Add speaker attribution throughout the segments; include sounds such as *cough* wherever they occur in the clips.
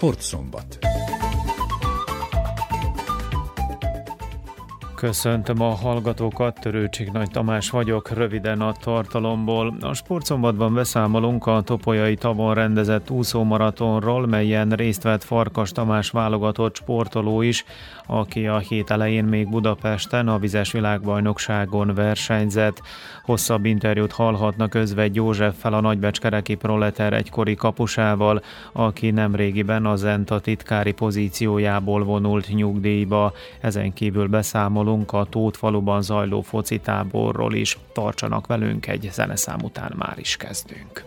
Speaker 1: Sportszombat.
Speaker 2: Köszöntöm a hallgatókat, Törőcsik Nagy Tamás vagyok, röviden a tartalomból. A sportszombatban beszámolunk a Topolyai tavon rendezett úszómaratonról, melyen részt vett Farkas Tamás válogatott sportoló is, aki a hét elején még Budapesten a vizes világbajnokságon versenyzett. Hosszabb interjút hallhatnak közve Józseffel a nagybecskereki proleter egykori kapusával, aki nemrégiben az Zenta titkári pozíciójából vonult nyugdíjba. Ezen kívül beszámolunk beszámolunk a Tótfaluban zajló focitáborról is. Tartsanak velünk, egy zeneszám után már is kezdünk.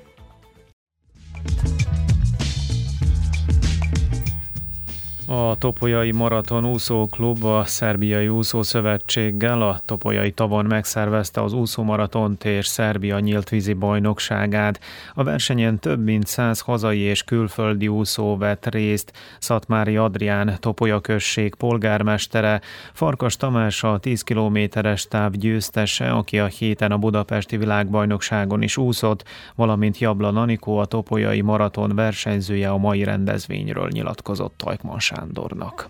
Speaker 2: A Topolyai Maraton Úszóklub a Szerbiai Úszószövetséggel a Topolyai tavon megszervezte az úszómaratont és Szerbia nyíltvízi bajnokságát. A versenyen több mint száz hazai és külföldi úszó vett részt. Szatmári Adrián, Topolya község polgármestere, Farkas Tamás a 10 kilométeres táv győztese, aki a héten a budapesti világbajnokságon is úszott, valamint Jablan Anikó a Topolyai Maraton versenyzője a mai rendezvényről nyilatkozott Tajkman Sándornak.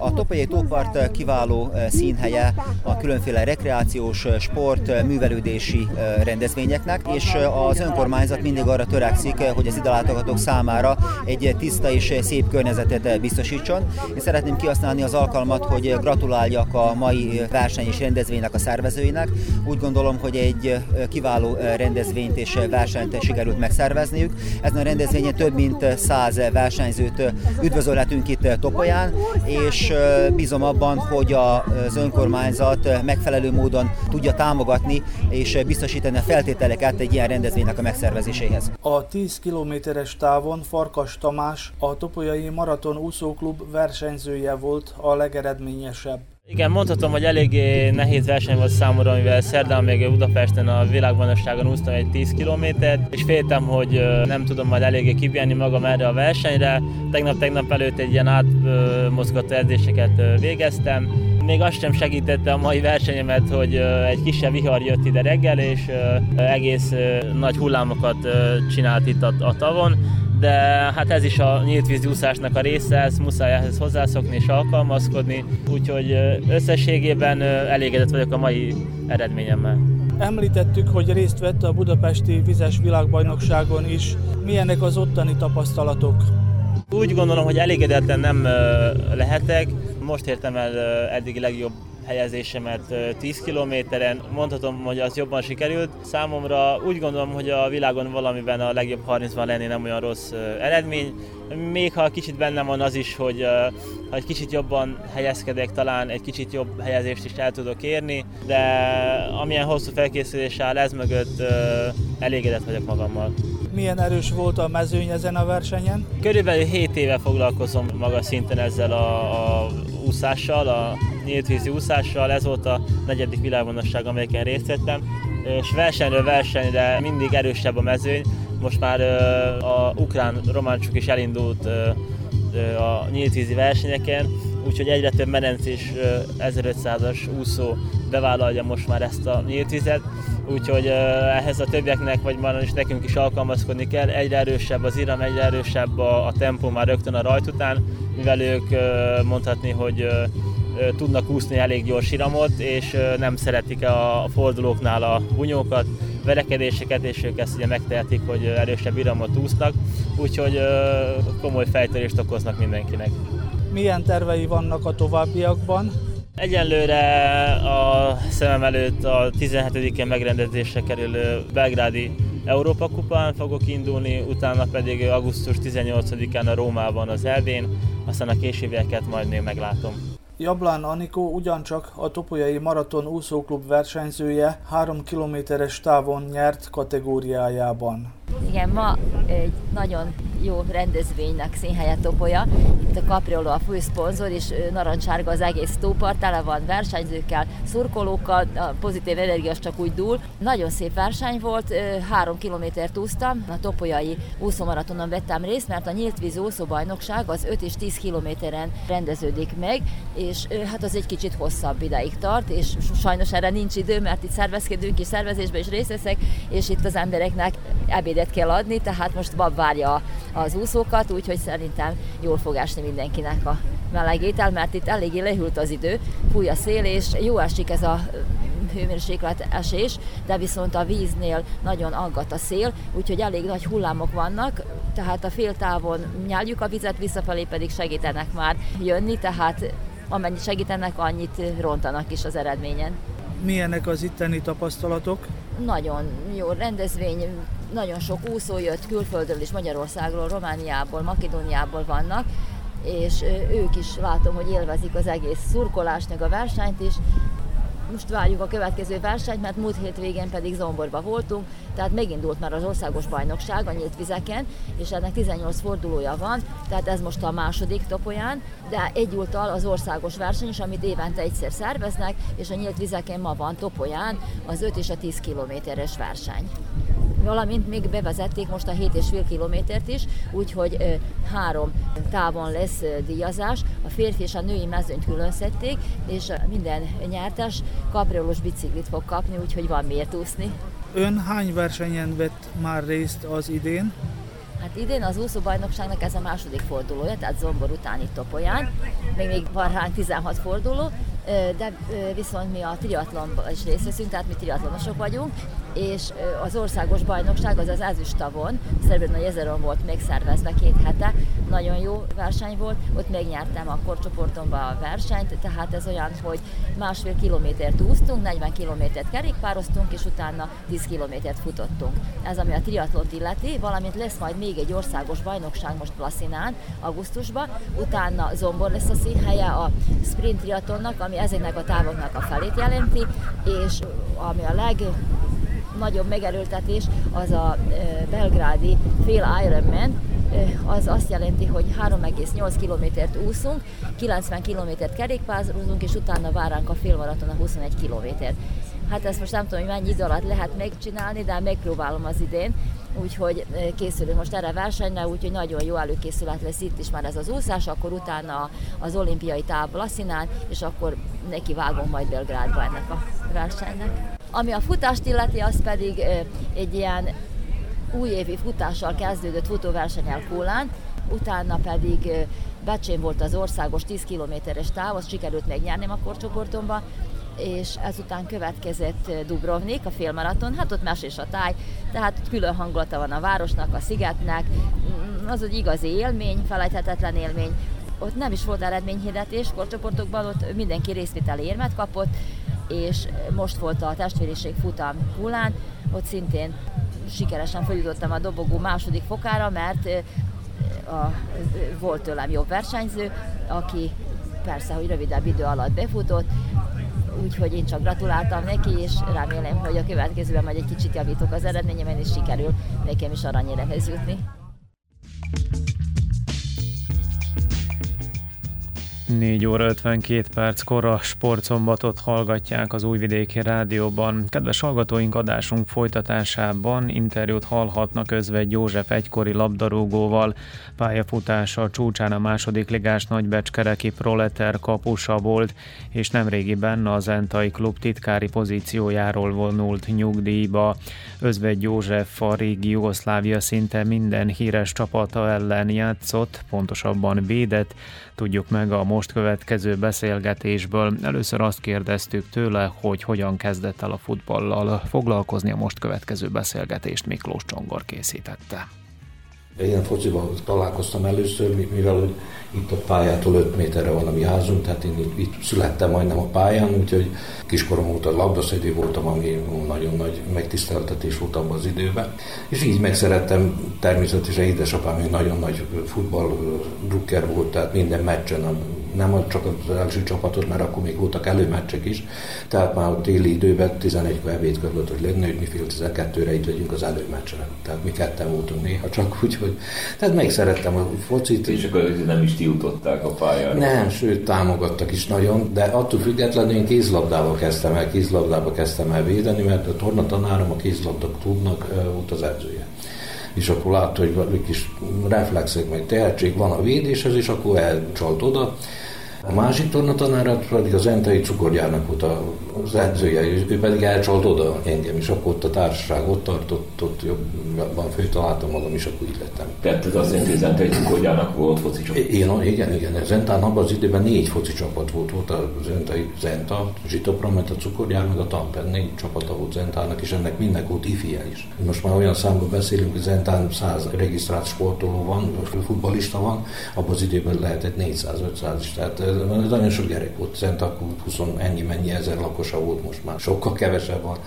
Speaker 3: A Topolyai tópart kiváló eh, színhelye a különféle rekreációs, eh, sport, eh, művelődési rendezvényeknek, és az önkormányzat mindig arra törekszik, hogy az ide látogatók számára egy tiszta és szép környezetet biztosítson. Én szeretném kihasználni az alkalmat, hogy gratuláljak a mai verseny és rendezvénynek a szervezőinek. Úgy gondolom, hogy egy kiváló rendezvényt és versenyt sikerült megszervezniük. Ezen a rendezvényen több mint száz versenyzőt üdvözölhetünk itt Topolyán, és bízom abban, hogy az önkormányzat megfelelő módon tudja támogatni és biztosítani a feltételeket egy ilyen rendezvénynek a megszervezéséhez.
Speaker 4: A 10 kilométeres távon Farkas Tamás, a Topolyai Maraton úszóklub versenyzője volt a legeredményesebb.
Speaker 5: Igen, mondhatom, hogy eléggé nehéz verseny volt számomra, mivel szerdán még Budapesten a világbajnokságon úsztam egy 10 kilométert, és féltem, hogy nem tudom majd eléggé kibírni magam erre a versenyre. Tegnap-tegnap előtt egy ilyen átmozgató edzéseket végeztem. Még azt sem segítette a mai versenyemet, hogy egy kisebb vihar jött ide reggel, és egész nagy hullámokat csinált itt a tavon de hát ez is a nyílt vízúszásnak a része, ez muszáj ehhez hozzászokni és alkalmazkodni, úgyhogy összességében elégedett vagyok a mai eredményemmel.
Speaker 4: Említettük, hogy részt vett a budapesti vizes világbajnokságon is. Milyenek az ottani tapasztalatok?
Speaker 5: Úgy gondolom, hogy elégedetlen nem lehetek. Most értem el eddigi legjobb helyezésemet 10 kilométeren. Mondhatom, hogy az jobban sikerült. Számomra úgy gondolom, hogy a világon valamiben a legjobb 30-ban lenni nem olyan rossz eredmény. Még ha kicsit bennem van az is, hogy ha egy kicsit jobban helyezkedek, talán egy kicsit jobb helyezést is el tudok érni, de amilyen hosszú felkészülés áll ez mögött, elégedett vagyok magammal.
Speaker 4: Milyen erős volt a mezőny ezen a versenyen?
Speaker 5: Körülbelül 7 éve foglalkozom maga szinten ezzel a, a úszással, a nyíltvízi úszással. Ez volt a negyedik világbajnokság, amelyiken részt vettem. És versenyről versenyre mindig erősebb a mezőny. Most már a ukrán románcsuk is elindult a nyíltvízi versenyeken, úgyhogy egyre több medencés 1500-as úszó bevállalja most már ezt a nyíltvizet, úgyhogy ehhez a többieknek, vagy már is nekünk is alkalmazkodni kell. Egyre erősebb az iram, egyre erősebb a, a tempó már rögtön a rajt után, mivel ők mondhatni, hogy tudnak úszni elég gyors iramot, és nem szeretik a fordulóknál a bunyókat, verekedéseket, és ők ezt ugye megtehetik, hogy erősebb iramot úsznak, úgyhogy komoly fejtörést okoznak mindenkinek.
Speaker 4: Milyen tervei vannak a továbbiakban?
Speaker 5: Egyenlőre a szemem előtt a 17-én megrendezésre kerülő belgrádi Európa kupán fogok indulni, utána pedig augusztus 18-án a Rómában az Elvén, aztán a későbbieket majd még meglátom.
Speaker 4: Jablán Anikó ugyancsak a Topolyai Maraton úszóklub versenyzője 3 kilométeres távon nyert kategóriájában.
Speaker 6: Igen, ma egy nagyon jó rendezvénynek színhelye Topolya. Itt a Capriolo a fő szponzor, és narancsárga az egész tópart, tele van versenyzőkkel, szurkolókkal, a pozitív energia csak úgy dúl. Nagyon szép verseny volt, három kilométert úsztam, a Topolyai úszómaratonon vettem részt, mert a nyílt víz úszóbajnokság az 5 és 10 kilométeren rendeződik meg, és hát az egy kicsit hosszabb ideig tart, és sajnos erre nincs idő, mert itt szervezkedünk és szervezésben is részt veszek, és itt az embereknek ebédet kell adni, tehát most bab várja az úszókat, úgyhogy szerintem jól fog esni mindenkinek a meleg étel, mert itt eléggé lehűlt az idő, fúj a szél, és jó esik ez a hőmérséklet esés, de viszont a víznél nagyon aggat a szél, úgyhogy elég nagy hullámok vannak, tehát a féltávon nyáljuk a vizet, visszafelé pedig segítenek már jönni, tehát amennyit segítenek, annyit rontanak is az eredményen.
Speaker 4: Milyenek az itteni tapasztalatok?
Speaker 6: Nagyon jó rendezvény, nagyon sok úszó jött külföldről is, Magyarországról, Romániából, Makedóniából vannak, és ők is látom, hogy élvezik az egész szurkolást, meg a versenyt is, most várjuk a következő versenyt, mert múlt hétvégén pedig Zomborba voltunk, tehát megindult már az országos bajnokság a nyílt vizeken, és ennek 18 fordulója van, tehát ez most a második topolyán, de egyúttal az országos verseny is, amit évente egyszer szerveznek, és a nyílt vizeken ma van topolyán az 5 és a 10 kilométeres verseny valamint még bevezették most a 7,5 kilométert is, úgyhogy három távon lesz díjazás. A férfi és a női mezőnyt külön szedték, és minden nyertes kapriolós biciklit fog kapni, úgyhogy van miért úszni.
Speaker 4: Ön hány versenyen vett már részt az idén?
Speaker 6: Hát idén az úszóbajnokságnak ez a második fordulója, tehát Zombor utáni topolyán. Még, még van ránk 16 forduló, de viszont mi a triatlonban is részt veszünk, tehát mi triatlonosok vagyunk, és az országos bajnokság az az ezüstavon, Szerbőn Jezeron volt még szervezve két hete, nagyon jó verseny volt, ott megnyertem a korcsoportomban a versenyt, tehát ez olyan, hogy másfél kilométert úsztunk, 40 kilométert kerékpároztunk, és utána 10 kilométert futottunk. Ez ami a triatlont illeti, valamint lesz majd még egy országos bajnokság most Plaszinán, augusztusban, utána Zombor lesz a színhelye a sprint triatlonnak, ami ezeknek a távoknak a felét jelenti, és ami a leg nagyobb megerőltetés az a belgrádi fél Ironman, az azt jelenti, hogy 3,8 kilométert úszunk, 90 kilométert kerékpározunk, és utána váránk a félmaraton a 21 kilométert. Hát ezt most nem tudom, hogy mennyi idő alatt lehet megcsinálni, de megpróbálom az idén, úgyhogy készülünk most erre a versenyre, úgyhogy nagyon jó előkészület lesz itt is már ez az úszás, akkor utána az olimpiai táv Lassinán, és akkor neki vágom majd Belgrádba ennek a versenynek. Ami a futást illeti, az pedig egy ilyen újévi futással kezdődött futóversenyel Kólán, utána pedig Becsén volt az országos 10 kilométeres táv, azt sikerült megnyerni a korcsoportomba, és ezután következett Dubrovnik, a félmaraton, hát ott más is a táj, tehát külön hangulata van a városnak, a szigetnek, mm, az egy igazi élmény, felejthetetlen élmény. Ott nem is volt eredményhirdetés korcsoportokban, ott mindenki részvételi érmet kapott, és most volt a testvériség futam Kulán, ott szintén sikeresen feljutottam a dobogó második fokára, mert a, volt tőlem jobb versenyző, aki persze, hogy rövidebb idő alatt befutott, úgyhogy én csak gratuláltam neki, és remélem, hogy a következőben majd egy kicsit javítok az eredményemen, és sikerül nekem is aranyéremhez jutni.
Speaker 2: 4 óra 52 perckor a sportszombatot hallgatják az Újvidéki Rádióban. Kedves hallgatóink, adásunk folytatásában interjút hallhatnak Özvegy József egykori labdarúgóval. Pályafutása csúcsán a második ligás nagybecskereki proleter kapusa volt, és nemrégiben az Entai klub titkári pozíciójáról vonult nyugdíjba. Özvegy József a régi Jugoszlávia szinte minden híres csapata ellen játszott, pontosabban védett, Tudjuk meg a most következő beszélgetésből. Először azt kérdeztük tőle, hogy hogyan kezdett el a futballal foglalkozni a most következő beszélgetést Miklós Csongor készítette.
Speaker 1: Én fociban találkoztam először, mivel itt a pályától 5 méterre van a mi házunk, tehát én itt, itt születtem majdnem a pályán, úgyhogy kiskorom óta labdaszedő voltam, ami nagyon nagy megtiszteltetés volt abban az időben. És így megszerettem, természetesen édesapám egy nagyon nagy futball drukker volt, tehát minden meccsen, nem csak az első csapatot, mert akkor még voltak előmeccsek is, tehát már a téli időben 11-kor ebéd között, hogy lenne, hogy mi fél 12-re itt legyünk az előmeccsre. Tehát mi ketten voltunk néha csak úgy, hogy... Tehát megszerettem a focit.
Speaker 7: És akkor nem is tiltották a pályára?
Speaker 1: Nem, sőt támogattak is nagyon, de attól függetlenül én kézlabdával kezdtem el, kézlabdába kezdtem el védeni, mert a tornatanárom a kézlabda klubnak volt az edzője és akkor látta, hogy egy kis reflexek, meg tehetség van a védéshez, és akkor elcsalt oda. A másik tornatanára pedig az Entai cukorgyárnak volt az edzője, ő pedig elcsalt oda engem, és akkor ott a társaság ott tartott, ott jobban főtaláltam magam, és akkor így lettem.
Speaker 7: Tehát ez azt jelenti, hogy az Entai cukorgyárnak volt foci csapat?
Speaker 1: Én, igen, igen. Az Entán abban az időben négy foci csapat volt. Volt az Entai Zenta, Zsitopromet, a cukorgyár, meg a Tampen, négy csapata volt Zentának, és ennek mindenek volt ifia is. Most már olyan számban beszélünk, hogy Zentán 100 regisztrált sportoló van, futbalista van, abban az időben lehetett 400-500 is. Tehát nagyon sok gyerek volt. Zent akkor 20 ennyi mennyi ezer lakosa volt, most már sokkal kevesebb van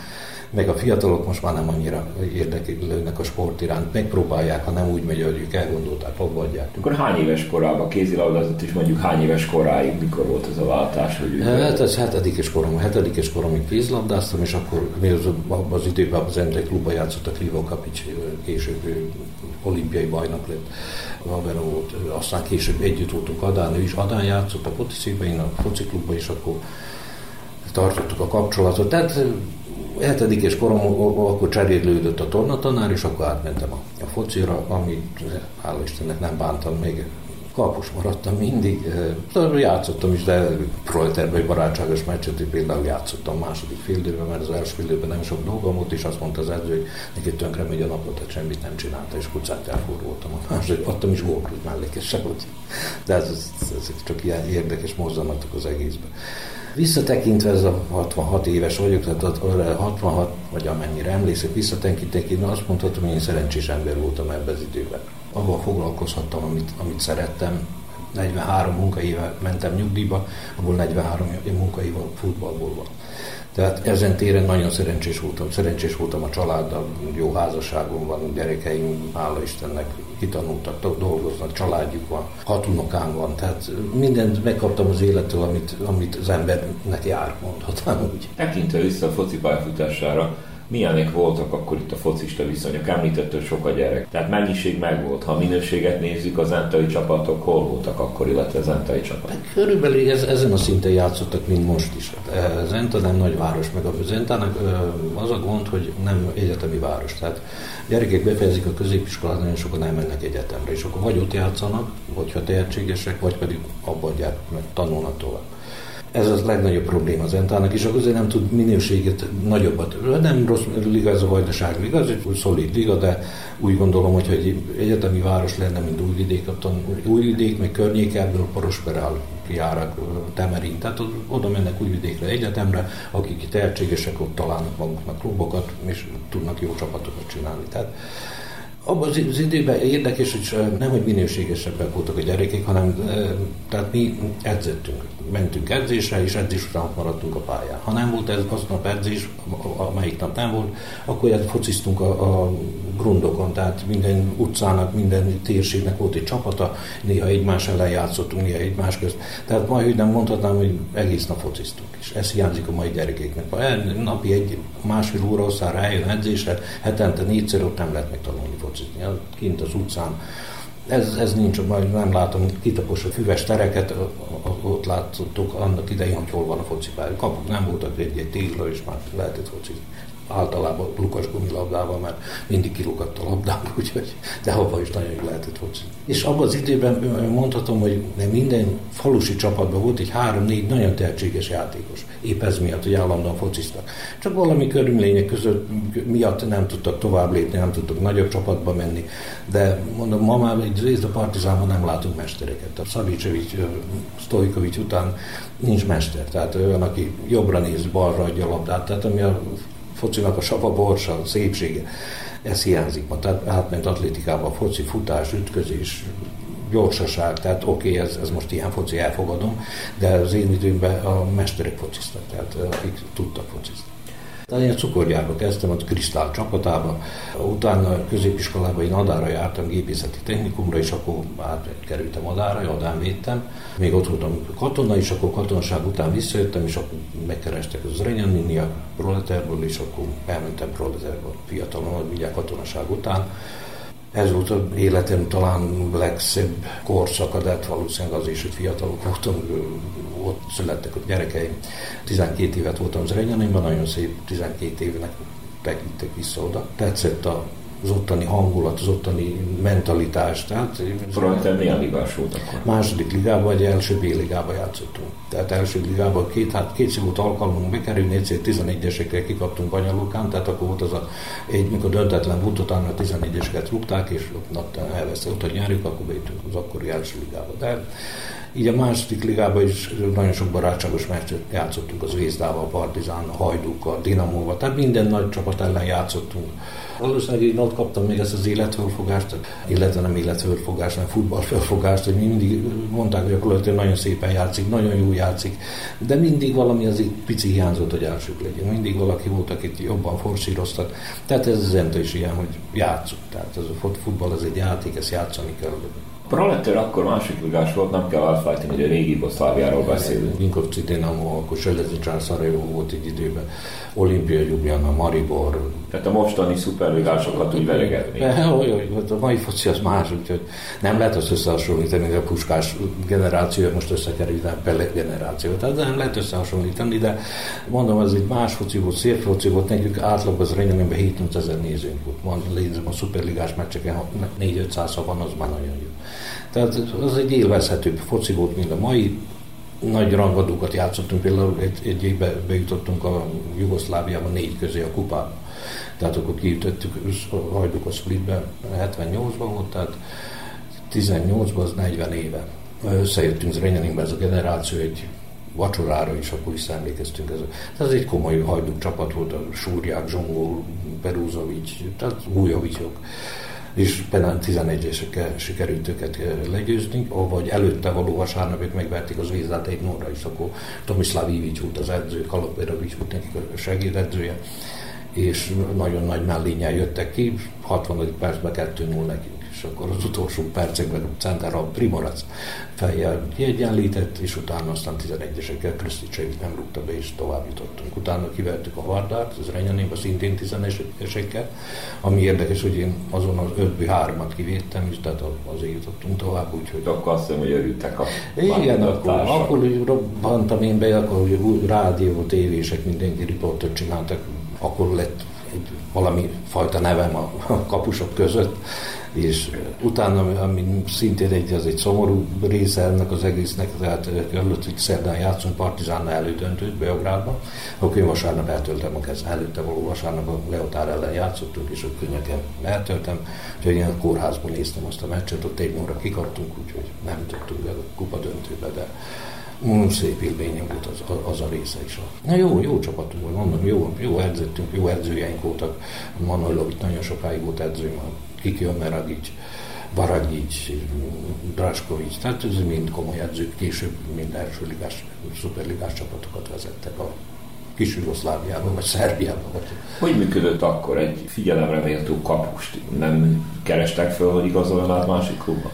Speaker 1: meg a fiatalok most már nem annyira érdeklődnek a sport iránt, megpróbálják, ha nem úgy megy, hogy ők elgondolták, abba adják.
Speaker 7: Akkor hány éves korában kézilabdázott, és mondjuk hány éves koráig, mikor volt ez a váltás? Hogy
Speaker 1: hát ez hetedikes korom, hetedikes koromig kézilabdáztam, és akkor az, az időben az MT klubban játszottak Livo Kapics, később olimpiai bajnok lett, Haveró volt, aztán később együtt voltunk Adán, ő is Adán játszott a foci én a foci klubban, és akkor tartottuk a kapcsolatot. Tehát hetedikes korom, akkor cserélődött a tornatanár, és akkor átmentem a, a focira, amit hála Istennek nem bántam még. Kapus maradtam mindig, játszottam is, de proleterben barátságos meccset, például játszottam második félidőben, mert az első félidőben nem sok dolgom volt, és azt mondta az edző, hogy neki tönkre megy a napot, tehát semmit nem csinálta, és kucát elforroltam. A második, adtam is gólt mellékesen, de ez, ez, ez, csak ilyen érdekes mozzanatok az egészben. Visszatekintve ez a 66 éves vagyok, tehát 66 vagy amennyire emlékszek, visszatekintve azt mondhatom, hogy én szerencsés ember voltam ebben az időben. Abban foglalkozhattam, amit, amit szerettem, 43 munkaéve mentem nyugdíjba, abból 43 munkaéva futballból van. Tehát ezen téren nagyon szerencsés voltam. Szerencsés voltam a családdal, jó házasságom van, gyerekeim, hála Istennek, kitanultak, dolgoznak, családjuk van, hat unokám van, tehát mindent megkaptam az élettől, amit, amit az embernek jár, mondhatnám úgy.
Speaker 7: Tekintve vissza a foci pályafutására, milyenek voltak akkor itt a focista viszonyok? Említett, hogy sok a gyerek. Tehát mennyiség megvolt. Ha a minőséget nézzük, az entai csapatok hol voltak akkor, illetve az entai csapat? Hát
Speaker 1: körülbelül ez, ezen a szinten játszottak, mint most is. Zenta nem nagy város, meg a Zentának az a gond, hogy nem egyetemi város. Tehát gyerekek befejezik a középiskolát, nagyon sokan elmennek egyetemre, és akkor vagy ott játszanak, hogyha tehetségesek, vagy pedig abba adják, meg tanulnak tovább. Ez az legnagyobb probléma az Entának, és azért nem tud minőséget nagyobbat. Nem rossz liga ez a Vajdaság liga, ez egy szolid liga, de úgy gondolom, hogy egy egyetemi város lenne, mint Újvidék, Újvidék, meg környék ebből prosperál Járak, Temerin, tehát oda mennek Újvidékre egyetemre, akik tehetségesek, ott találnak maguknak klubokat, és tudnak jó csapatokat csinálni. Tehát abban az időben érdekes, hogy nem, hogy minőségesebbek voltak a gyerekek, hanem tehát mi edzettünk. Mentünk edzésre, és edzés után maradtunk a pályán. Ha nem volt ez aznap edzés, amelyik nap nem volt, akkor fociztunk a, a grundokon, tehát minden utcának, minden térségnek volt egy csapata, néha egymás ellen játszottunk, néha egymás közt. Tehát majd, hogy nem mondhatnám, hogy egész nap fociztunk. És ez hiányzik a mai gyerekeknek. Napi egy másfél óra osztára eljön edzésre, hetente négyszer ott nem lehet megtanulni focizni. Kint az utcán ez, ez nincs, majd nem látom kitapos a füves tereket, ott láttuk annak idején, hogy hol van a focipálya. Kapuk nem voltak, egy, egy tégla, és már lehetett focizni általában lukas gumilabdával, mert mindig kilukadt a labdák, *laughs* úgyhogy, de abban is nagyon jól lehetett foci. És abban az időben mondhatom, hogy minden falusi csapatban volt egy három-négy nagyon tehetséges játékos. Épp ez miatt, hogy állandóan fociztak. Csak valami körülmények között miatt nem tudtak tovább lépni, nem tudtak nagyobb csapatba menni. De mondom, ma már egy Zézda Partizánban nem látunk mestereket. A Szavicsevics, Stojkovics után nincs mester. Tehát olyan, aki jobbra néz, balra adja a labdát. Tehát ami a focinak a sava borsa, a szépsége, ez hiányzik ma. Tehát átment a foci, futás, ütközés, gyorsaság, tehát oké, okay, ez, ez most ilyen foci, elfogadom, de az én időmben a mesterek fociztak, tehát akik tudtak focizni. Tehát én cukorgyárba kezdtem, a Krisztál csapatába, utána középiskolában én Adára jártam, gépészeti technikumra, és akkor átkerültem Adára, Adán védtem. Még ott voltam katona, és akkor katonaság után visszajöttem, és akkor megkerestek az Renyanini a proletárből, és akkor elmentem proletárba fiatalon, mindjárt katonaság után ez volt az életem talán legszebb korszaka, de hát valószínűleg az is, hogy fiatalok voltam, ott születtek a gyerekeim. 12 évet voltam az Renyanimban, nagyon szép 12 évnek tekítek vissza oda. Tetszett a az ottani hangulat, az ottani mentalitás. Tehát,
Speaker 7: Proletár milyen ligás volt akkor?
Speaker 1: Második ligában, vagy első B ligában játszottunk. Tehát első ligában két, hát két volt alkalmunk bekerülni, egyszer 11-esekkel kikaptunk Banyalukán, tehát akkor volt az a, egy, mikor döntetlen volt, utána a 11-eseket rúgták, és ott elveszett, hogy nyerjük, akkor bejöttünk az akkori első ligába. De így a második ligában is nagyon sok barátságos meccset játszottunk az Vézdával, a Partizán, a Hajdúkkal, Dinamóval, tehát minden nagy csapat ellen játszottunk. Valószínűleg én ott kaptam még ezt az életfölfogást, illetve nem életfölfogást, hanem futballfölfogást, hogy mindig mondták, hogy a Kulajtő nagyon szépen játszik, nagyon jó játszik, de mindig valami az egy pici hiányzott, hogy elsők legyen. Mindig valaki volt, akit jobban forszíroztak. Tehát ez az is ilyen, hogy játszunk. Tehát ez a futball az egy játék, ezt játszani kell.
Speaker 7: Proletér akkor másik ligás volt, nem kell elfelejteni, hogy a régi Jugoszláviáról beszélünk.
Speaker 1: Vinkovci Dinamo, akkor Selezicsán Szarajevó volt egy időben, Olimpia Ljubljana, Maribor.
Speaker 7: Tehát a mostani szuperligásokat úgy veregetni.
Speaker 1: A mai foci az más, úgyhogy nem lehet azt összehasonlítani, a puskás generáció most összekerült a Pelle generáció. Tehát nem lehet összehasonlítani, de mondom, ez egy más foci volt, szép foci volt, nekünk átlagban az Renyelemben 7 ezer nézőnk volt. Van, a szuperligás meccseken 4-500 van, az már nagyon jó. Tehát az egy élvezhetőbb foci volt, mint a mai. Nagy rangadókat játszottunk, például egy, egy évben bejutottunk a Jugoszláviába négy közé a kupába. Tehát akkor kiütöttük, hagyjuk a Splitbe, 78-ban volt, tehát 18-ban az 40 éve. Összejöttünk Zrenyaninbe ez a generáció egy vacsorára is, akkor is emlékeztünk. Ez, ez egy komoly hajduk csapat volt, a Súrják, Zsongó, Perúzovics, tehát Újovicsok és penál 11-esekkel sikerült őket legyőzni, vagy előtte való vasárnapig megverték az Vézdát egy nóra is, akkor Tomislav Ivics volt az edző, Kaloperovics volt nekik a segédedzője, és nagyon nagy mellényel jöttek ki, 60. percben 2-0 nekünk és akkor az utolsó percekben Center a Primorac fejjel kiegyenlített, és utána aztán 11-esekkel Kriszticsevit nem rúgta be, és tovább jutottunk. Utána kivertük a Vardárt, az Renyanéba szintén 11-esekkel, ami érdekes, hogy én azon az 5 3 kivédtem, és tehát azért jutottunk tovább, úgyhogy...
Speaker 7: Akkor azt hiszem, hogy örültek a
Speaker 1: Igen, akkor, akkor robbantam én be, akkor hogy rádió, tévések, mindenki riportot csináltak, akkor lett egy valami fajta nevem a kapusok között, és utána, ami szintén egy, az egy szomorú része ennek az egésznek, tehát előtt, hogy szerdán játszunk Partizánnal elődöntőt Beográdban, akkor én vasárnap eltöltem a kez, előtte való vasárnap a Leotár ellen játszottunk, és ott könnyeken eltöltem, úgyhogy én a kórházban néztem azt a meccset, ott egy óra kikaptunk, úgyhogy nem tudtunk be a kupa döntőbe, de Mm, szép élményem volt az, az a része is. Na jó, jó csapatunk volt, mondom, jó, jó edzőtünk, jó edzőjeink voltak. Manojlovic nagyon sokáig volt edzőm, Kiki Omeragic, Baragic, Draskovic, tehát ez mind komoly edzők, később mind első ligás, szuperligás csapatokat vezettek a kis Jugoszláviában, vagy Szerbiában. Vagy...
Speaker 7: Hogy működött akkor egy figyelemre méltó kapust? Nem kerestek föl, hogy igazoljon másik klubba?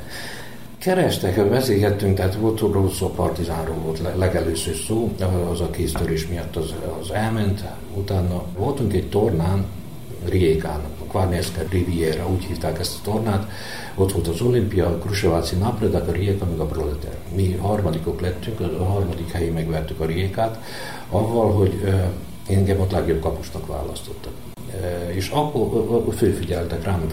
Speaker 1: Kerestek, beszélgettünk, tehát volt róla szó, Partizánról volt legelőször szó, az a kéztörés miatt az, az elment, utána voltunk egy tornán, Riekán, a Kvarneska Riviera, úgy hívták ezt a tornát, ott volt az olimpia, Kruseváci Napredak, a Rijeka, meg a Proleter. Mi harmadikok lettünk, a harmadik helyi megvertük a Riekát, avval, hogy engem ott legjobb kapusnak választottak és akkor fölfigyeltek rám,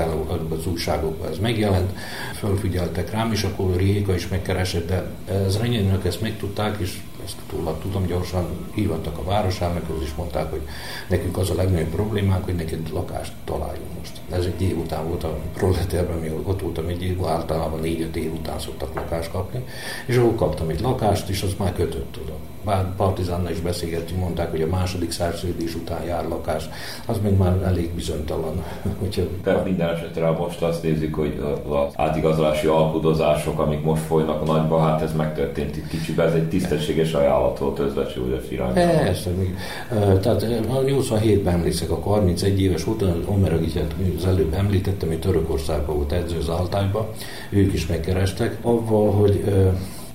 Speaker 1: az újságokban ez megjelent, fölfigyeltek rám, és akkor Réka is megkeresett, de ez Renyénök ezt megtudták, és ezt túl tudom gyorsan hívattak a városának, és mondták, hogy nekünk az a legnagyobb problémánk, hogy neked lakást találjunk most. Ez egy év után volt a proletérben, mi ott voltam egy év, általában négy-öt év után szoktak lakást kapni, és ahol kaptam egy lakást, és az már kötött tudom. Bár Partizánnal is beszélgettünk, mondták, hogy a második szerződés után jár lakás, az még már elég bizonytalan. *laughs*
Speaker 7: Úgyhogy, Tehát minden esetre most azt nézzük, hogy az átigazolási alkudozások, amik most folynak a nagyba, hát ez megtörtént itt kicsiben, ez egy tisztességes ajánlat volt Özvecsi József irányában.
Speaker 1: Persze, még, tehát a 87-ben emlékszek, a 31 éves volt, Omeragicet az előbb említettem, hogy Törökországban volt edző az Altályban, ők is megkerestek, avval, hogy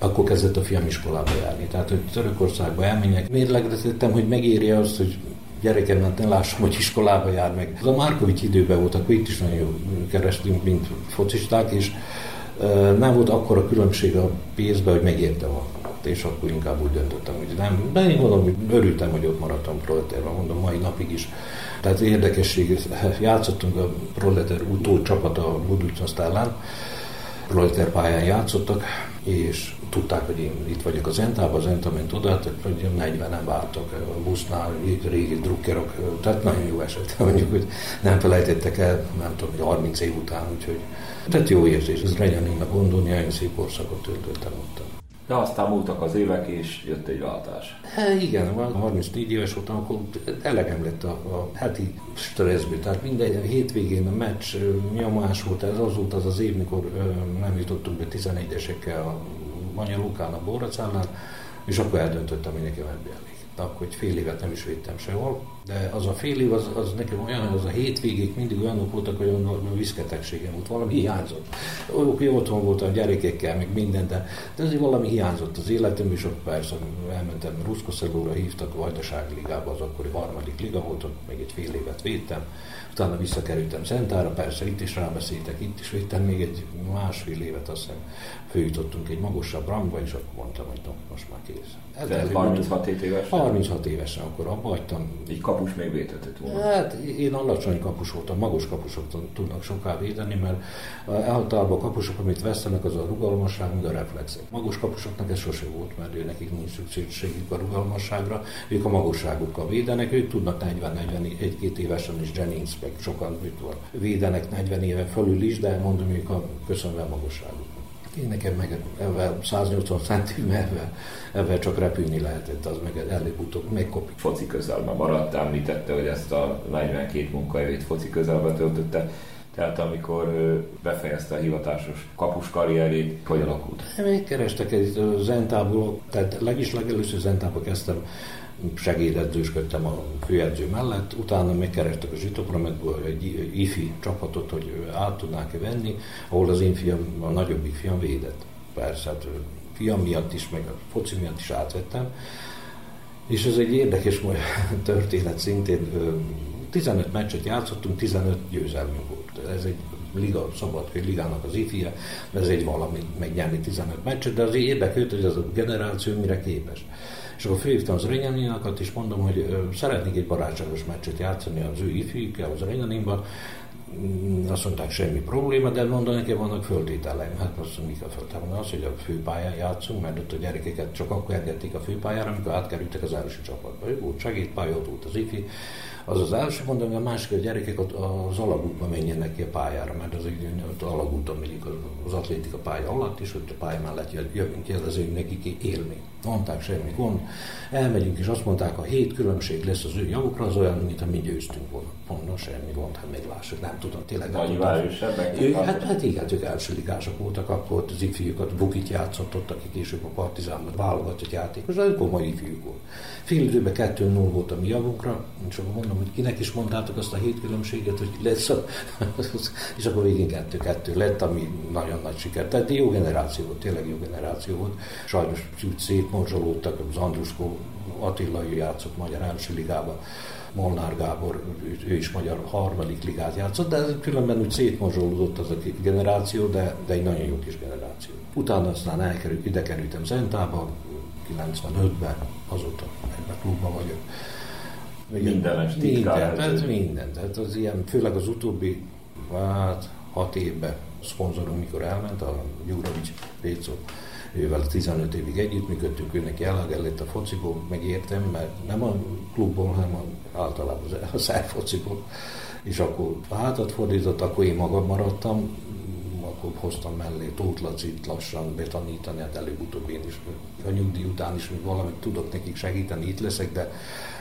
Speaker 1: akkor kezdett a fiam iskolába járni. Tehát, hogy Törökországba elmenjek, mérlegre tettem, hogy megéri azt, hogy gyerekem, hát ne lássam, hogy iskolába jár meg. Az a Márkovics időben volt, akkor itt is nagyon kerestünk, mint focisták, és nem volt akkor a különbség a pénzben, hogy megérte a és akkor inkább úgy döntöttem, hogy nem. De én gondolom, hogy örültem, hogy ott maradtam proletérben, mondom, mai napig is Tehát érdekesség, játszottunk a Proleter utó csapat a Budutasztálán, Proleter pályán játszottak, és tudták, hogy én itt vagyok az Zentában, az Zenta ment oda, tehát hogy 40-en vártak a busznál, régi drukkerok, tehát nagyon jó eset, *laughs* mondjuk, hogy nem felejtettek el, nem tudom, hogy 30 év után, úgyhogy tehát jó érzés, ez Renyaninnak gondolni, nagyon szép korszakot töltöttem ott.
Speaker 7: De aztán múltak az évek, és jött egy váltás.
Speaker 1: Hát igen, 34 éves voltam, akkor elegem lett a, a heti stresszből. Tehát minden hétvégén a meccs nyomás volt, ez az volt az az év, mikor nem jutottunk be 11-esekkel a Manya Lukán a Borracánál, és akkor eldöntöttem, hogy nekem Akkor egy fél évet nem is védtem sehol, de az a fél év, az, az nekem olyan, az a hétvégék mindig olyanok voltak, hogy olyan viszketegségem volt, valami hiányzott. Oké, otthon voltam a gyerekekkel, meg minden, de, de azért valami hiányzott az életem, és akkor persze elmentem Ruszkoszelóra, hívtak a Vajdasági Ligába, az akkori harmadik liga volt, ott még egy fél évet védtem, utána visszakerültem Szentára, persze itt is rábeszéltek, itt is védtem még egy másfél évet, azt hiszem főjutottunk egy magasabb rangba, és akkor mondtam, hogy no, most már kész.
Speaker 7: Ez Ez 36 éves?
Speaker 1: 36 évesen akkor abba hagytam.
Speaker 7: Így kapus még védhetett volna?
Speaker 1: Hát én alacsony kapus voltam, magas kapusok tudnak soká védeni, mert általában a kapusok, amit vesztenek, az a rugalmasság, meg a reflexek. Magos kapusoknak ez sose volt, mert ő nekik nincs szükségük a rugalmasságra, ők a magasságukkal védenek, ők tudnak 40-41-2 évesen is Jennings, meg sokan védenek 40 éve fölül is, de mondom, ők a köszönve a magasságuk. Én nekem meg ebben 180 centim, ebben, ebben csak repülni lehetett, az meg előbb-utóbb megkopik.
Speaker 7: Foci közelben maradt, említette, hogy ezt a 42 munkaevét foci közelben töltötte. Tehát amikor befejezte a hivatásos kapus karrierét, hogy alakult?
Speaker 1: Megkerestek egy Zentából, tehát legis legelőször Zentába kezdtem segédedzősködtem a főedző mellett, utána megkerestek a Zsitoprometből egy ifi csapatot, hogy át tudnák-e venni, ahol az én fiam, a nagyobbik fiam védett. Persze, hát fiam miatt is, meg a foci miatt is átvettem. És ez egy érdekes *laughs* történet szintén. 15 meccset játszottunk, 15 győzelmünk volt. Ez egy liga, szabad ligának az ifia, ez egy valami megnyerni 15 meccset, de azért érdekült, hogy az a generáció mire képes. És akkor fölhívtam az Renyaniakat, és mondom, hogy szeretnék egy barátságos meccset játszani az ő ifjükkel, az Renyaninban. Mm, azt mondták, semmi probléma, de mondom, nekem vannak földételeim. Hát azt mondom, mik a földételeim? Az, hogy a főpályán játszunk, mert ott a gyerekeket csak akkor engedték a főpályára, amikor átkerültek az első csapatba. Ő volt segédpálya, ott volt az ifi, az az első, mondom, a másik, a gyerekek ott az alagútba menjenek ki a pályára, mert az egy ott alagúton megyik az atlétika pálya alatt, és ott a pálya mellett jövünk ki, az ő nekik élmény. Mondták, semmi gond. Elmegyünk, és azt mondták, a hét különbség lesz az ő javukra, az olyan, mint mi győztünk volna. Mondom, semmi gond, hát még lássuk, nem tudom, tényleg nem tudom. Hát, hát igen, ők első ligások voltak, akkor az ifjúkat, Bukit játszott ott, aki később a Partizánban válogatott játékos, de komoly ifjúk volt. Fél időben 2-0 volt a mi javunkra, és akkor mondom, hogy kinek is mondtátok azt a hét különbséget, hogy lesz a... *laughs* és akkor végén kettő-kettő lett, ami nagyon nagy siker. Tehát jó generáció volt, tényleg jó generáció volt. Sajnos úgy szétmorzsolódtak, az Andruskó Attila játszott Magyar első ligában, Molnár Gábor, ő is magyar harmadik ligát játszott, de különben úgy szétmorzsolódott az a generáció, de, de egy nagyon jó kis generáció. Utána aztán elkerült, ide kerültem Zentába, 95-ben, azóta ebben klubban vagyok.
Speaker 7: Mindenes
Speaker 1: minden, tehát minden. Tehát az ilyen, főleg az utóbbi hát, hat évben szponzorom, mikor elment, a Júrovics Pécó, ővel 15 évig együttműködtünk, ő neki lett a fociból, megértem, mert nem a klubból, hanem általában a szerfociból. És akkor hátat fordított, akkor én magam maradtam, akkor hoztam mellé Tóth Lacit lassan betanítani, hát előbb-utóbb én is, a nyugdíj után is még valamit tudok nekik segíteni, itt leszek, de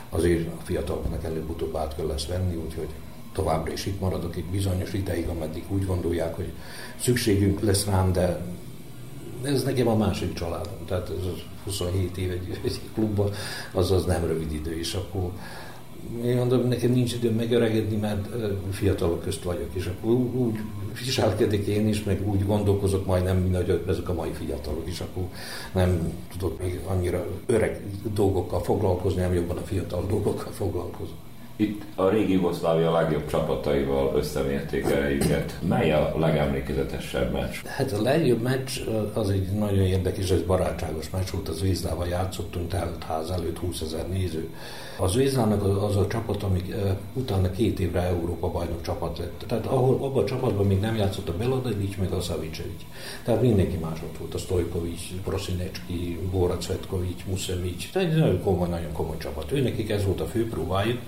Speaker 1: azért a fiataloknak előbb-utóbb át kell lesz venni, úgyhogy továbbra is itt maradok egy bizonyos ideig, ameddig úgy gondolják, hogy szükségünk lesz rám, de ez nekem a másik családom, tehát ez az 27 év egy, egy klubban, az az nem rövid idő, és akkor én mondom, nekem nincs időm megöregedni, mert fiatalok közt vagyok, és akkor úgy viselkedik én is, meg úgy gondolkozok majdnem, mint hogy ezek a mai fiatalok is, akkor nem tudok még annyira öreg dolgokkal foglalkozni, nem jobban a fiatal dolgokkal foglalkozom.
Speaker 7: Itt a régi Jugoszlávia legjobb csapataival összemérték őket. Mely a legemlékezetesebb meccs?
Speaker 1: Hát a legjobb meccs az egy nagyon érdekes, ez barátságos meccs volt, az Vízdával játszottunk, tehát ház előtt 20 ezer néző. Az Vízlának az, a csapat, amik utána két évre Európa bajnok csapat lett. Tehát ahol abban a csapatban még nem játszott a Beladelic, meg a Savicevic. Tehát mindenki más ott volt, a Stojkovic, Prosinecki, Bora Cvetkovic, Musemic. Tehát egy nagyon komoly, nagyon komoly csapat. Ő nekik ez volt a fő próbájuk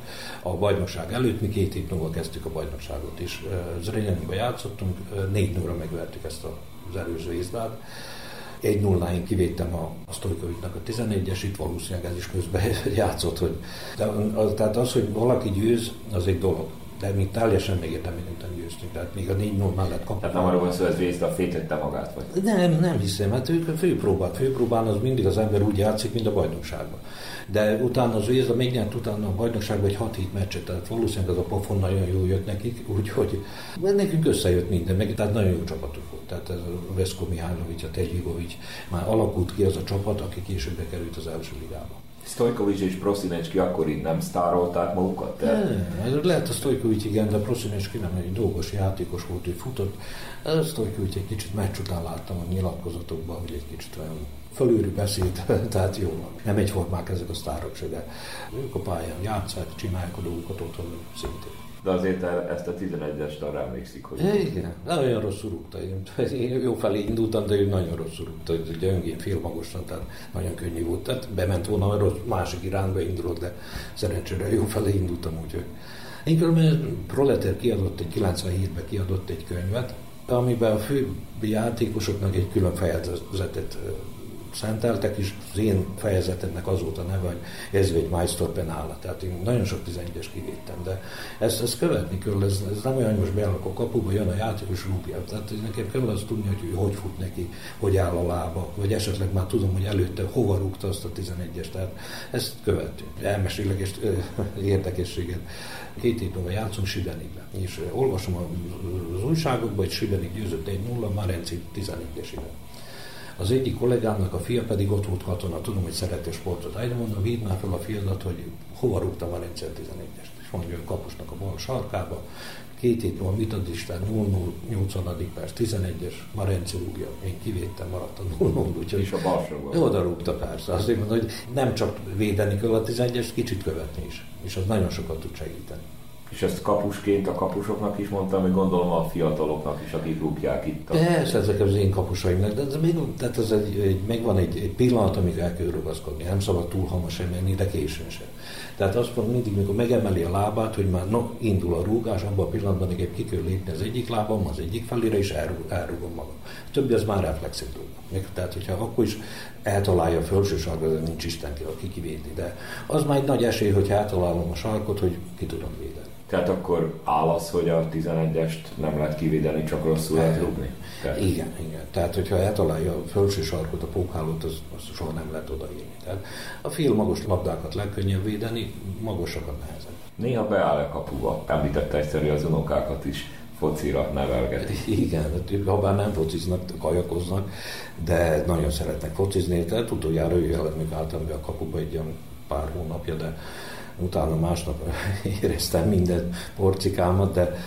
Speaker 1: a bajnokság előtt, mi két év múlva kezdtük a bajnokságot, és Zrenyaninba játszottunk, négy 0 megvertük ezt az előző észbát. Egy nulláin kivédtem a, a Stojkovicnak a 11-es, itt valószínűleg ez is közben *laughs* játszott, hogy de, az, tehát az, hogy valaki győz, az egy dolog de mi teljesen még értelmében győztünk, tehát még a 4 0 mellett kaptunk.
Speaker 7: Tehát nem arról van szó, hogy ez a fétette magát? Vagy?
Speaker 1: Nem, nem hiszem, hát ők a főpróbát, főpróbán az mindig az ember úgy játszik, mint a bajnokságban. De utána az Vézda még nyert utána a bajnokságban egy 6 hét meccset, tehát valószínűleg az a pofon nagyon jó jött nekik, úgyhogy nekünk összejött minden, meg tehát nagyon jó csapatuk volt. Tehát ez a Veszko Mihálovics, a Tegyigovics, már alakult ki az a csapat, aki később bekerült az első ligába.
Speaker 7: Stojkovic és Prosinecski akkor így nem sztárolták magukat?
Speaker 1: De... Nem, lehet a Stojkovic igen, de Prosinecski nem egy dolgos játékos volt, hogy futott. A Stojkovic egy kicsit meccs után láttam a nyilatkozatokban, hogy egy kicsit olyan fölőri beszéd, *laughs* tehát jó van. Nem egyformák ezek a sztárok se, de ők a pályán játszák, csinálják a dolgokat otthon szintén.
Speaker 7: De azért ezt a 11-est arra emlékszik, hogy...
Speaker 1: Igen, nagyon rosszul rúgta. Én jó felé indultam, de ő nagyon rosszul rúgta. Ugye öngén félmagosan, tehát nagyon könnyű volt. Tehát bement volna, rossz, másik irányba indulok, de szerencsére jó felé indultam, úgyhogy. Én különben Proleter kiadott egy 97-ben kiadott egy könyvet, amiben a fő játékosoknak egy külön fejezetet szenteltek, és az én fejezetemnek az volt neve, hogy egy Meister Penala. Tehát én nagyon sok 11-es kivédtem, de ezt, ezt követni kell, ez, ez nem olyan, hogy most beállok a kapuba, jön a játékos rúgja. Tehát nekem kell azt tudni, hogy hogy fut neki, hogy áll a lába, vagy esetleg már tudom, hogy előtte hova rúgta azt a 11-es. Tehát ezt követünk. Elmesélek és érdekességet. Két év múlva játszom Sibenigben, és olvasom az újságokban, hogy Sibenig győzött egy 0, Marenci 11-es az egyik kollégámnak a fia pedig ott volt katona, tudom, hogy szereti sportot. Egyre mondom, vidd már fel a fiadat, hogy hova rúgta már egyszer 11-est. És mondja, hogy kapusnak a bal sarkába, két hét múlva Mitadistán 0 80. perc, 11-es, Marenci rúgja, én kivédtem, maradt a 0 úgyhogy
Speaker 7: és a balsóban.
Speaker 1: Oda rúgta persze. Azért mondom, hogy nem csak védeni kell a 11-es, kicsit követni is. És az nagyon sokat tud segíteni.
Speaker 7: És ezt kapusként a kapusoknak is mondtam, hogy gondolom a fiataloknak is, akik rúgják itt. A...
Speaker 1: Persze, ezek az én kapusaimnak, de ez még, tehát ez egy, egy, megvan egy, egy pillanat, amíg el kell rugaszkodni. Nem szabad túl hamar menni, de későn sem. Tehát azt mondom, mindig, mikor megemeli a lábát, hogy már no, indul a rúgás, abban a pillanatban nekem ki kell lépni az egyik lábam, az egyik felére, és elrúg, elrúgom magam. A többi az már reflexív dolog. Tehát, hogyha akkor is eltalálja a felső sarkot, nincs Isten, aki kivédi, de az már egy nagy esély, hogy eltalálom a sarkot, hogy ki tudom védeni.
Speaker 7: Tehát akkor áll az, hogy a 11-est nem lehet kivédeni, csak rosszul lehet rúgni?
Speaker 1: Tehát... Igen, igen. Tehát, hogyha eltalálja a felső sarkot, a pókhálót, az, az soha nem lehet odaírni. Tehát a fél magos labdákat legkönnyebb védeni, magasakat nehezebb.
Speaker 7: Néha beáll a kapuba. Említette egyszerű az unokákat is focira nevelget.
Speaker 1: Igen, hát ők ha bár nem fociznak, kajakoznak, de nagyon szeretnek focizni. Tehát utoljára ő jelent, álltam be a kapuba egy olyan pár hónapja, de utána másnap *laughs* éreztem minden porcikámat, de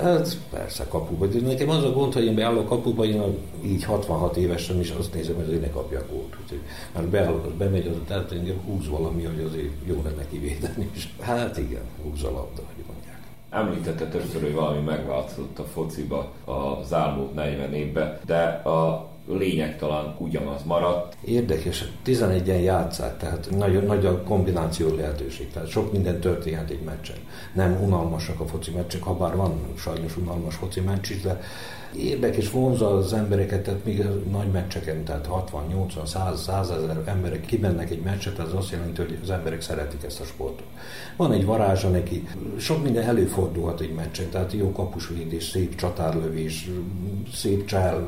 Speaker 1: Hát persze kapuba. De nekem az a gond, hogy én beállok kapuba, én így 66 évesen is azt nézem, hogy ne kapja a gólt. Úgyhogy már beállok, az bemegy, az tehát engem húz valami, hogy azért jó lenne kivédeni is. Hát igen, húz a labda, hogy mondják.
Speaker 7: Említette többször, hogy valami megváltozott a fociba az elmúlt 40 évben, de a lényeg talán ugyanaz maradt.
Speaker 1: Érdekes, 11-en játszák, tehát nagyon nagy a kombináció lehetőség, tehát sok minden történhet egy meccsen. Nem unalmasak a foci meccsek, ha bár van sajnos unalmas foci meccs is, de érdekes, vonza az embereket, tehát még a nagy meccseken, tehát 60, 80, 100, 100 ezer emberek kimennek egy meccset, az azt jelenti, hogy az emberek szeretik ezt a sportot. Van egy varázsa neki, sok minden előfordulhat egy meccsen, tehát jó kapusvédés, szép csatárlövés, szép csál,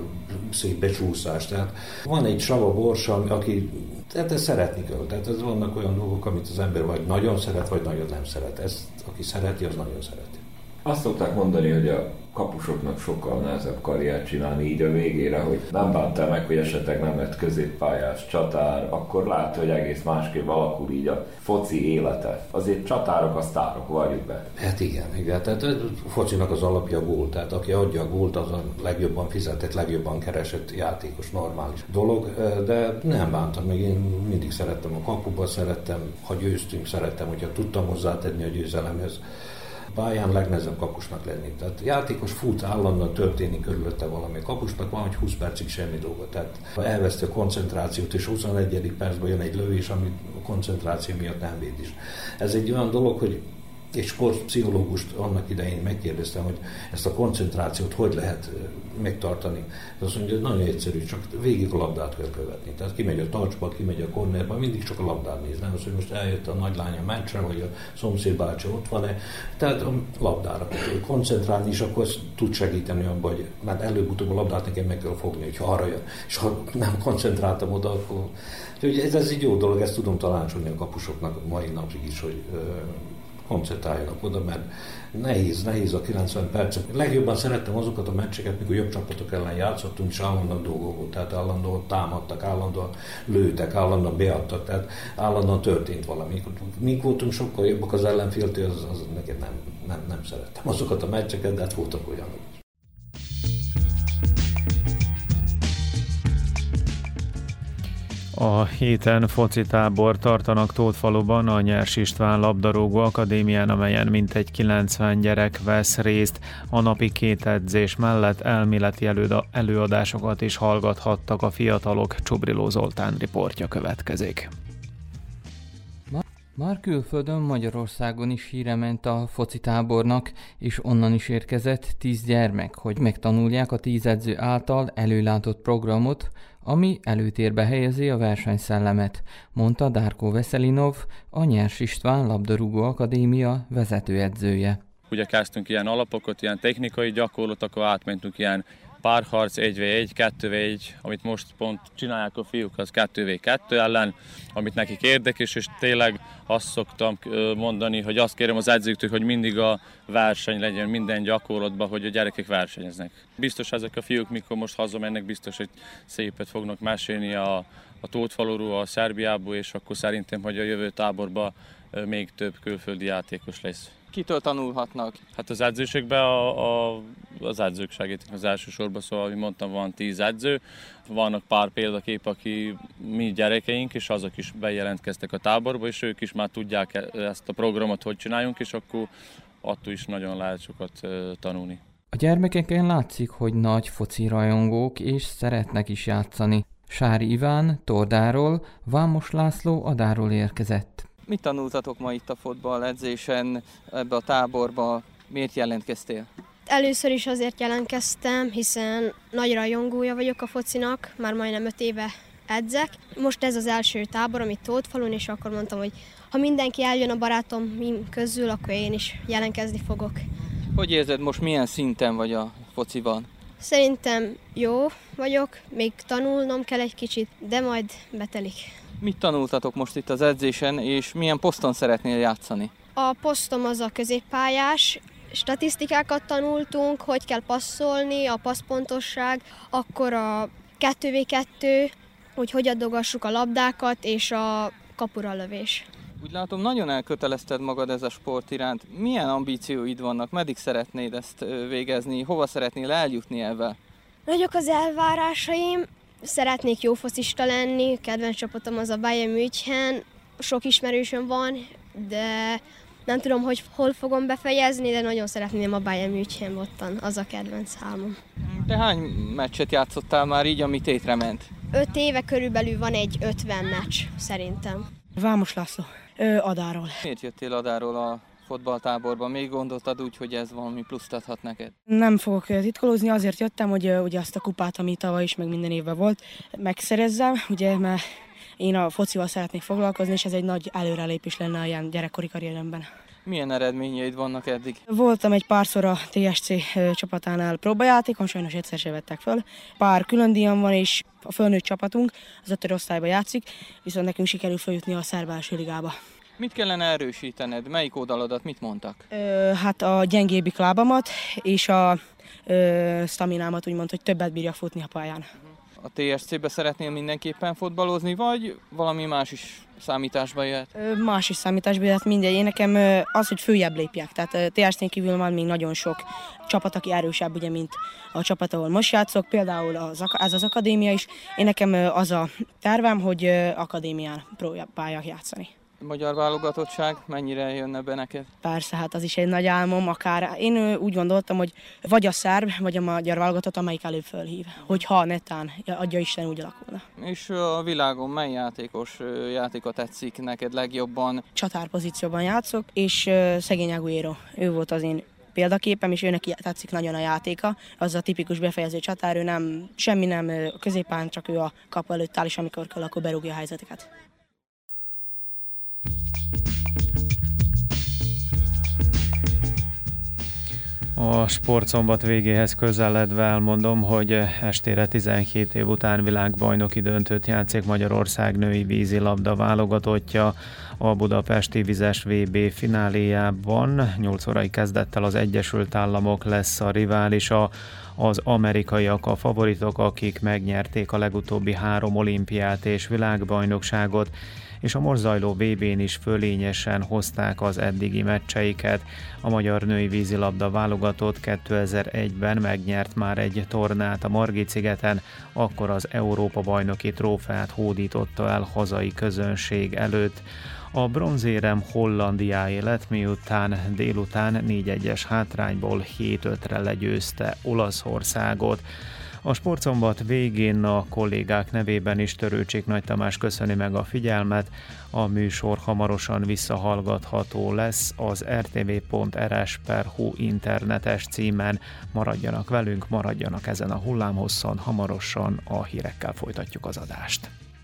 Speaker 1: szép becsúszás, tehát van egy Sava Borsa, aki tehát ezt szeretni kell. Tehát ez vannak olyan dolgok, amit az ember vagy nagyon szeret, vagy nagyon nem szeret. Ezt, aki szereti, az nagyon szereti.
Speaker 7: Azt szokták mondani, hogy a kapusoknak sokkal nehezebb karriert csinálni így a végére, hogy nem bántál meg, hogy esetleg nem lett középpályás csatár, akkor látja, hogy egész másképp alakul így a foci élete. Azért csatárok a sztárok, valljuk be.
Speaker 1: Hát igen, igen. Tehát a focinak az alapja a gól. Tehát aki adja a gólt, az a legjobban fizetett, legjobban keresett játékos, normális dolog. De nem bántam, még én mindig szerettem a kapuba, szerettem, ha győztünk, szerettem, hogyha tudtam hozzátenni a győzelemhez pályán legnehezebb kapusnak lenni. Tehát játékos fut, állandóan történik körülötte valami. Kapusnak van, hogy 20 percig semmi dolga. Tehát ha elveszti a koncentrációt, és 21. percben jön egy lövés, amit a koncentráció miatt nem véd is. Ez egy olyan dolog, hogy egy sportpszichológust annak idején megkérdeztem, hogy ezt a koncentrációt hogy lehet megtartani. Azt mondja, hogy nagyon egyszerű, csak végig a labdát kell követni. Tehát kimegy a touchba, kimegy a cornerba, mindig csak a labdát néz. Nem az, hogy most eljött a nagylánya meccsre, vagy a szomszéd bácsi ott van-e. Tehát a labdára koncentrálni, és akkor tud segíteni abban, hogy már előbb-utóbb a labdát nekem meg kell fogni, hogy arra jön. És ha nem koncentráltam oda, akkor... Úgyhogy ez, ez egy jó dolog, ezt tudom tanácsolni a kapusoknak mai napig is, hogy koncentráljanak oda, mert nehéz, nehéz a 90 percet. Legjobban szerettem azokat a meccseket, mikor jobb csapatok ellen játszottunk, és állandóan dolgok tehát állandóan támadtak, állandóan lőtek, állandóan beadtak, tehát állandóan történt valami. Mi voltunk sokkal jobbak az ellenféltől, az, az nekem nem, nem, nem szerettem azokat a meccseket, de hát voltak olyanok.
Speaker 2: A héten foci tábor tartanak Tótfaluban a Nyers István labdarúgó akadémián, amelyen mintegy 90 gyerek vesz részt. A napi két edzés mellett elméleti előadásokat is hallgathattak a fiatalok. Csubriló Zoltán riportja következik.
Speaker 8: Már külföldön Magyarországon is híre ment a foci tábornak, és onnan is érkezett tíz gyermek, hogy megtanulják a tíz által előlátott programot, ami előtérbe helyezi a versenyszellemet, mondta Dárkó Veszelinov, a Nyers István Labdarúgó Akadémia vezetőedzője.
Speaker 9: Ugye kezdtünk ilyen alapokat, ilyen technikai gyakorlatokat, átmentünk ilyen párharc 1v1, 2v1, amit most pont csinálják a fiúk, az 2v2 ellen, amit nekik érdekes, és tényleg azt szoktam mondani, hogy azt kérem az edzőktől, hogy mindig a verseny legyen minden gyakorlatban, hogy a gyerekek versenyeznek. Biztos ezek a fiúk, mikor most hazamennek, biztos, hogy szépet fognak mesélni a, a Tótfalóról, a Szerbiából, és akkor szerintem, hogy a jövő táborban még több külföldi játékos lesz
Speaker 8: kitől tanulhatnak?
Speaker 9: Hát az edzőségben a, a, az edzők segítik az elsősorban, szóval, ahogy mondtam, van tíz edző, vannak pár példakép, aki mi gyerekeink, és azok is bejelentkeztek a táborba, és ők is már tudják e, ezt a programot, hogy csináljunk, és akkor attól is nagyon lehet sokat tanulni.
Speaker 8: A gyermekeken látszik, hogy nagy foci rajongók, és szeretnek is játszani. Sári Iván Tordáról, Vámos László Adáról érkezett. Mit tanultatok ma itt a fotball edzésen, ebbe a táborba? Miért jelentkeztél?
Speaker 10: Először is azért jelentkeztem, hiszen nagy rajongója vagyok a focinak, már majdnem öt éve edzek. Most ez az első tábor, amit Tótfalun, és akkor mondtam, hogy ha mindenki eljön a barátom közül, akkor én is jelentkezni fogok.
Speaker 8: Hogy érzed most milyen szinten vagy a fociban?
Speaker 10: Szerintem jó vagyok, még tanulnom kell egy kicsit, de majd betelik.
Speaker 8: Mit tanultatok most itt az edzésen, és milyen poszton szeretnél játszani?
Speaker 10: A posztom az a középpályás, statisztikákat tanultunk, hogy kell passzolni, a passzpontosság, akkor a 2v2, hogy hogy adogassuk a labdákat, és a kapura lövés.
Speaker 8: Úgy látom, nagyon elkötelezted magad ez a sport iránt. Milyen ambícióid vannak? Meddig szeretnéd ezt végezni? Hova szeretnél eljutni ebben?
Speaker 10: Nagyok az elvárásaim, Szeretnék jó focista lenni, kedvenc csapatom az a Bayern München, sok ismerősöm van, de nem tudom, hogy hol fogom befejezni, de nagyon szeretném a Bayern München ottan, az a kedvenc számom.
Speaker 8: Te hány meccset játszottál már így, ami tétre ment?
Speaker 10: Öt éve körülbelül van egy 50 meccs, szerintem.
Speaker 11: Vámos László, Adáról.
Speaker 8: Miért jöttél Adáról a fotballtáborban. Még gondoltad úgy, hogy ez valami pluszt adhat neked?
Speaker 11: Nem fogok titkolózni, azért jöttem, hogy ugye azt a kupát, ami tavaly is, meg minden évben volt, megszerezzem, ugye, mert én a focival szeretnék foglalkozni, és ez egy nagy előrelépés lenne a ilyen gyerekkori karrieremben.
Speaker 8: Milyen eredményeid vannak eddig?
Speaker 11: Voltam egy párszor a TSC csapatánál próbajátékon, sajnos egyszer se vettek föl. Pár külön díjam van, és a fölnőtt csapatunk az ötöd osztályba játszik, viszont nekünk sikerül feljutni a szerb ligába.
Speaker 8: Mit kellene erősítened? Melyik oldaladat mit mondtak?
Speaker 11: Ö, hát a gyengébbik lábamat és a ö, staminámat úgymond, hogy többet bírja futni a pályán.
Speaker 8: A TSC-be szeretnél mindenképpen fotbalozni, vagy valami más is számításba jöhet?
Speaker 11: Ö, más is számításba jöhet mindegy. Én nekem az, hogy följebb lépjek. Tehát TSC-n kívül van még nagyon sok csapat, aki erősebb, ugye, mint a csapat, ahol most játszok. Például az, ez az akadémia is. Én nekem az a tervem, hogy akadémián próbáljak játszani
Speaker 8: magyar válogatottság mennyire jönne be neked?
Speaker 11: Persze, hát az is egy nagy álmom, akár én úgy gondoltam, hogy vagy a szerb, vagy a magyar válogatott, amelyik előbb fölhív. Hogyha netán, adja Isten úgy alakulna.
Speaker 8: És a világon mely játékos játéka tetszik neked legjobban?
Speaker 11: Csatárpozícióban játszok, és szegény Aguero, ő volt az én példaképem, és őnek tetszik nagyon a játéka. Az a tipikus befejező csatár, ő nem, semmi nem középen, csak ő a kap előtt áll, és amikor kell, akkor berúgja a helyzeteket.
Speaker 2: A sportszombat végéhez közeledve elmondom, hogy estére 17 év után világbajnoki döntőt játszik Magyarország női vízilabda válogatottja a budapesti vizes VB fináléjában. 8 órai kezdettel az Egyesült Államok lesz a riválisa, az amerikaiak a favoritok, akik megnyerték a legutóbbi három olimpiát és világbajnokságot, és a most zajló VB-n is fölényesen hozták az eddigi meccseiket. A magyar női vízilabda válogatott 2001-ben megnyert már egy tornát a Margit-szigeten, akkor az Európa bajnoki trófeát hódította el hazai közönség előtt. A bronzérem Hollandiáé lett, miután délután 4-1-es hátrányból 7-5-re legyőzte Olaszországot. A sportszombat végén a kollégák nevében is Törőcsik Nagy Tamás köszöni meg a figyelmet. A műsor hamarosan visszahallgatható lesz az rtv.rs.hu internetes címen. Maradjanak velünk, maradjanak ezen a hullámhosszon, hamarosan a hírekkel folytatjuk az adást.